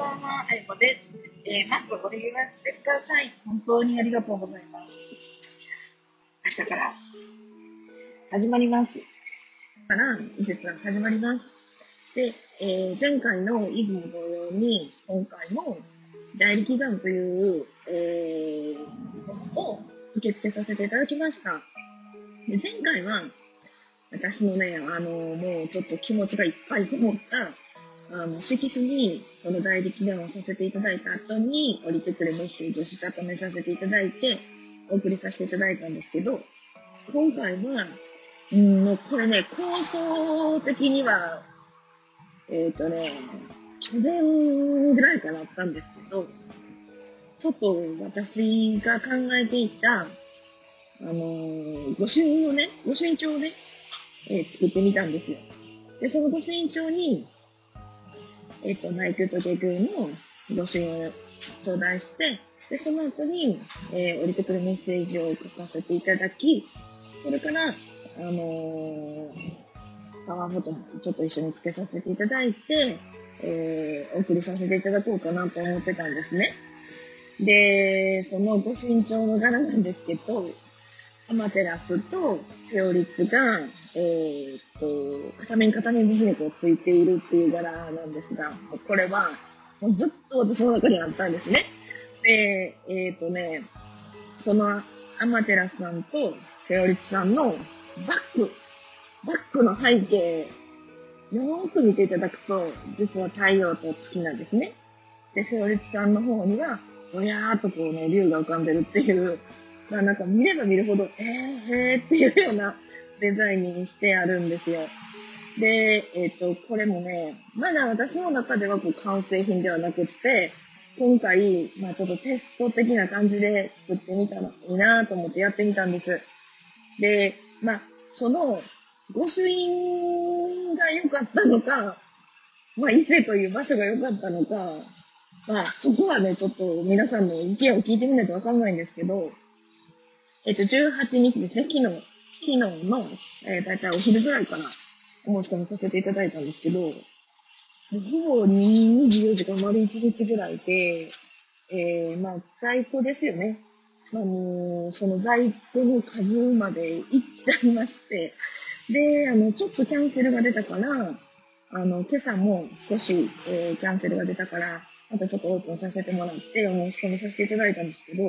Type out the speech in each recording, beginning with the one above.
ばんは、あゆこです。えー、まずお礼言わせてください。本当にありがとうございます。明日から始まります。から、移設が始まります。で、えー、前回の出雲同様に、今回も代理祈願という、えー、を受け付けさせていただきました。で前回は、私のね、あの、もうちょっと気持ちがいっぱいこもった、あの、色紙に、その代理祈願をさせていただいた後に、降りてくるメッセージをしたためさせていただいて、お送りさせていただいたんですけど、今回は、うん、もうこれね、構想的には、えっ、とね、去年ぐらいからあったんですけど、ちょっと私が考えていた、あのー御朱印をね、御朱印帳をね、えー作ってみたんですよ。で、その御朱印帳に、えっ、と、内宮と下宮の御朱印を頂戴して、で、その後に、えー降りてくるメッセージを書かせていただき、それから、あのーパワーフォトもちょっと一緒につけさせていただいて、えーお送りさせていただこうかなと思ってたんですね。で、その御朱印帳の柄なんですけど、アマテラスとセオリツが、えーっと、片面片面ずつにこうついているっていう柄なんですが、これは、もうずっと私の中にあったんですね。で、えーっとね、そのアマテラスさんとセオリツさんのバック、バックの背景、よーく見ていただくと、実は太陽と月なんですね。で、セオリツさんの方には、ぼやーっとこうね、竜が浮かんでるっていう、まあなんか見れば見るほど、えー、へーっていうようなデザインにしてあるんですよ。で、えっ、と、これもね、まだ私の中ではこう完成品ではなくって、今回、まあちょっとテスト的な感じで作ってみたらいいなと思ってやってみたんです。で、まあその、御朱印が良かったのか、まあ伊勢という場所が良かったのか、まあそこはね、ちょっと皆さんの意見を聞いてみないとわかんないんですけど、えっと、18日ですね、昨日、昨日の、えー、だいたいお昼ぐらいからお申し込みさせていただいたんですけど、ほぼ24時間丸1日ぐらいで、えー、まあ、在庫ですよね。あ、もう、その在庫の数までいっちゃいまして、で、あの、ちょっとキャンセルが出たから、あの、今朝も少し、えーキャンセルが出たから、またちょっとオープンさせてもらって、お申し込みさせていただいたんですけど、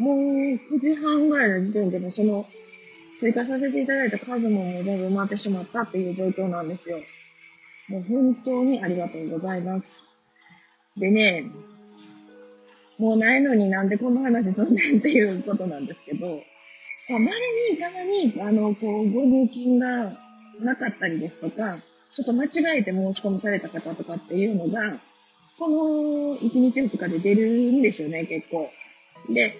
もう9時半ぐらいの時点でもその追加させていただいた数ももう全部埋まってしまったっていう状況なんですよ。もう本当にありがとうございます。でね、もうないのになんでこんな話すんねんっていうことなんですけど、まあ、稀にたまに、あの、こう、ご入金がなかったりですとか、ちょっと間違えて申し込みされた方とかっていうのが、この1日2日で出るんですよね、結構。で、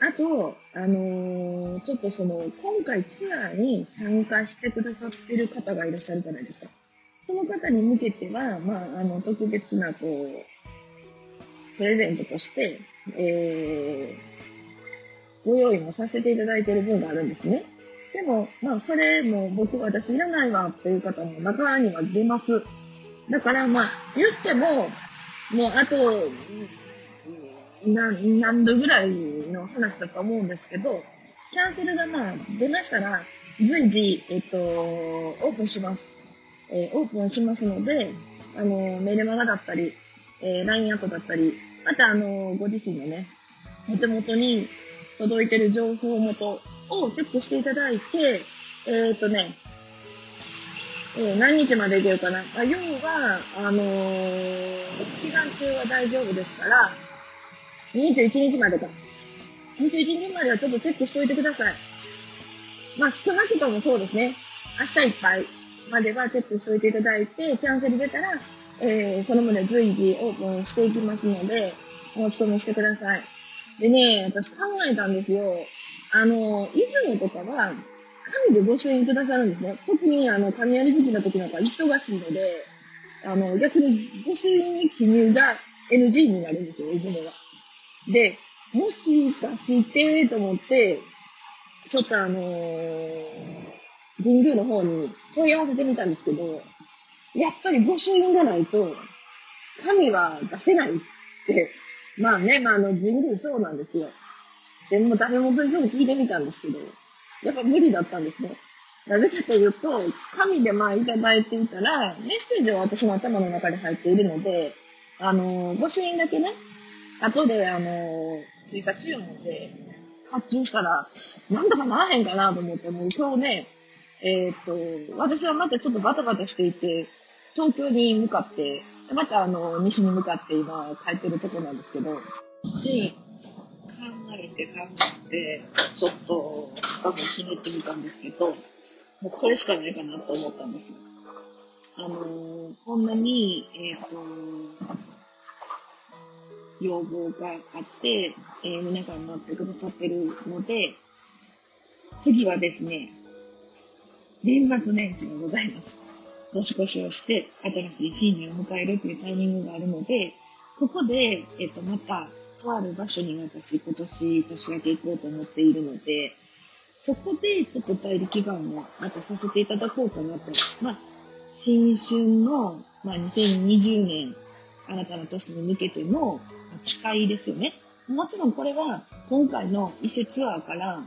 あと、あのーちょっとその、今回ツアーに参加してくださってる方がいらっしゃるじゃないですか。その方に向けては、まあ、あの、特別な、こう、プレゼントとして、えー、ご用意もさせていただいている分があるんですね。でも、まあ、それも僕、私いらないわっていう方も中には出ます。だから、まあ、言っても、もう、あと、な何度ぐらいの話だと思うんですけど、キャンセルがまあ出ましたら、随時、えっと、オープンします。えーオープンしますので、あの、メールマガだったり、えー LINE アットだったり、またあの、ご自身のね、お手元に届いてる情報元をチェックしていただいて、えっ、とね、え何日までいけるかな。あ要は、あのー期間中は大丈夫ですから、21日までか。21日まではちょっとチェックしておいてください。まあ少なくともそうですね。明日いっぱいまではチェックしておいていただいて、キャンセル出たら、えー、その旨随時オープンしていきますので、申し込みしてください。でね、私考えたんですよ。あの、出雲とかは、紙でご朱印くださるんですね。特にあの、雷時期の時なんか忙しいので、あの、逆にご朱印に記入が NG になるんですよ、出雲は。で、もしかして、と思って、ちょっとあのー神宮の方に問い合わせてみたんですけど、やっぱり御朱印がないと、神は出せないって、まあね、まああの人類そうなんですよ。でも誰もちょっと聞いてみたんですけど、やっぱ無理だったんですね。なぜかというと、神でまあいただいていたら、メッセージは私も頭の中に入っているので、あの、御朱印だけね、後であの、追加注文で発注したら、なんとかならへんかなと思って、もう今日ね、えー、っと、私はまたちょっとバタバタしていて、東京に向かって、またあの、西に向かって今帰ってるとこなんですけど、で、考えて考えて、ちょっと多分ひねってみたんですけど、もうこれしかないかなと思ったんですよ。あのー、こんなに、えっ、と、要望があって、えー、皆さん待ってくださってるので、次はですね、年末年始がございます。年越しをして、新しい新年を迎えるというタイミングがあるので、ここで、えっ、と、また、とある場所に私、今年、年明け行こうと思っているので、そこでちょっと代理祈願をまたさせていただこうかなと。まあ、新春の、まあ、2020年、新たな年に向けての誓いですよね。もちろんこれは今回の伊勢ツアーから、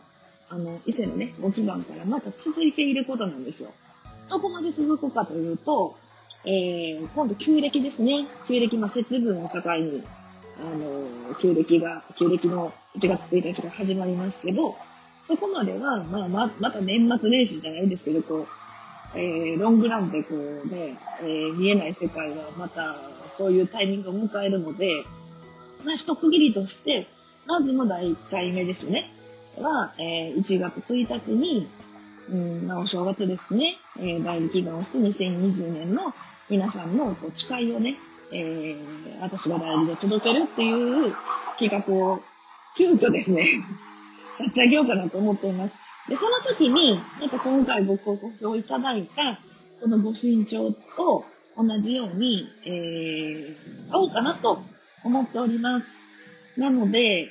あの、伊勢のね、ご祈願からまた続いていることなんですよ。どこまで続くかというと、えー、今度旧暦ですね。旧暦、まあ、節分を境に、あの、旧暦が、旧暦の1月1日が始まりますけど、そこまでは、まあ、ま、また年末年始じゃないですけど、こう、えー、ロングランでこうね、えー、見えない世界はまたそういうタイミングを迎えるので、まあ、一区切りとして、まずの第1回目ですね。は、えー、1月1日に、うん、まあ、お正月ですね、えー、第2祈願をして2020年の皆さんのこう誓いをね、えー、私が代理で届けるっていう企画を急遽ですね、立ち上げようかなと思っています。で、その時に、また今回ご好評いただいた、このご身長と同じように、えー、使おうかなと思っております。なので、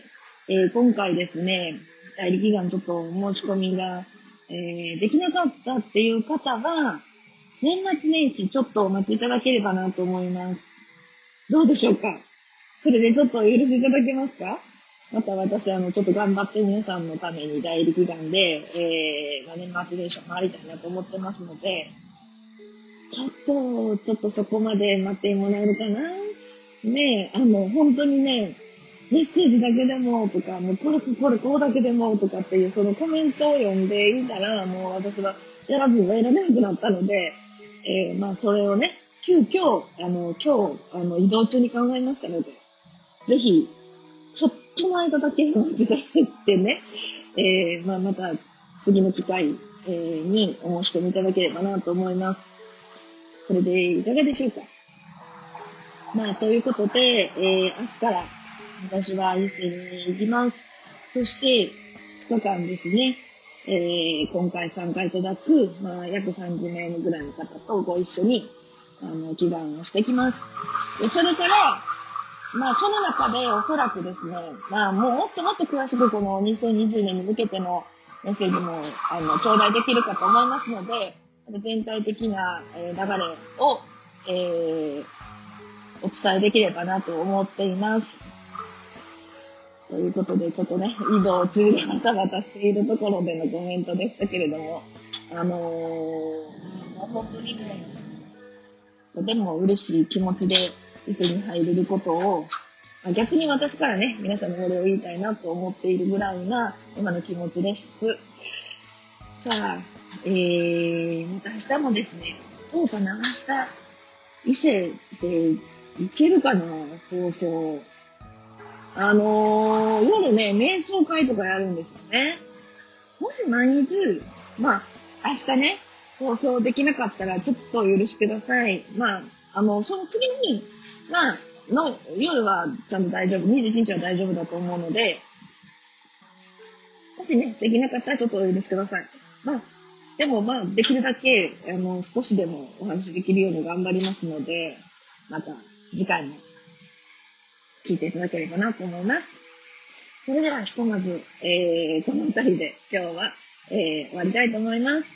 えー、今回ですね、代理祈願ちょっと申し込みが、えー、できなかったっていう方は、年末年始ちょっとお待ちいただければなと思います。どうでしょうか？それでちょっとお許しいただけますか？また私、あの、ちょっと頑張って皆さんのために代理祈願で、えー、まあ、年末年始を回りたいなと思ってますので、ちょっと、ちょっとそこまで待ってもらえるかな。ねえ、あの、本当にね、メッセージだけでもとか、もうこれこれこうだけでもとかっていうそのコメントを読んでいたら、もう私はやらずにはいられなくなったので、えー、まあそれをね、急遽、あの、今日、あの、移動中に考えましたので、ぜひ、ちょっとの間だけお待ちいただいてね、えー、まあまた次の機会、えー、にお申し込みいただければなと思います。それでいかがでしょうか？まあ、ということで、えー、明日から私は伊勢に行きます。そして、2日間ですね、えー、今回参加いただく、まあ、約30名ぐらいの方とご一緒に、あの、祈願をしてきます。で、それから、まあ、その中でおそらくですね、まあ、もうもっともっと詳しくこの2020年に向けてのメッセージも、あの、頂戴できるかと思いますので、全体的な流れを、えー、お伝えできればなと思っています。ということで、ちょっとね、移動中でバタバタしているところでのコメントでしたけれども、あのー、本当にね、とても嬉しい気持ちで伊勢に入れることを、逆に私からね、皆さんにお礼を言いたいなと思っているぐらいな今の気持ちです。さあ、えー、また明日もですね、どうかな明日、伊勢で行けるかな放送。あのー、夜ね、瞑想会とかやるんですよね。もし毎日、まあ、明日ね、放送できなかったらちょっとお許しください。まあ、あの、その次に、まあ、の、夜はちゃんと大丈夫、21日は大丈夫だと思うので、もしね、できなかったらちょっとお許しください。まあ、でもまあ、できるだけ、あの、少しでもお話できるように頑張りますので、また次回も聞いていただければなと思います。それではひとまず、えー、この辺りで今日は、えー、終わりたいと思います。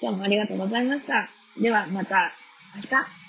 今日もありがとうございました。ではまた明日。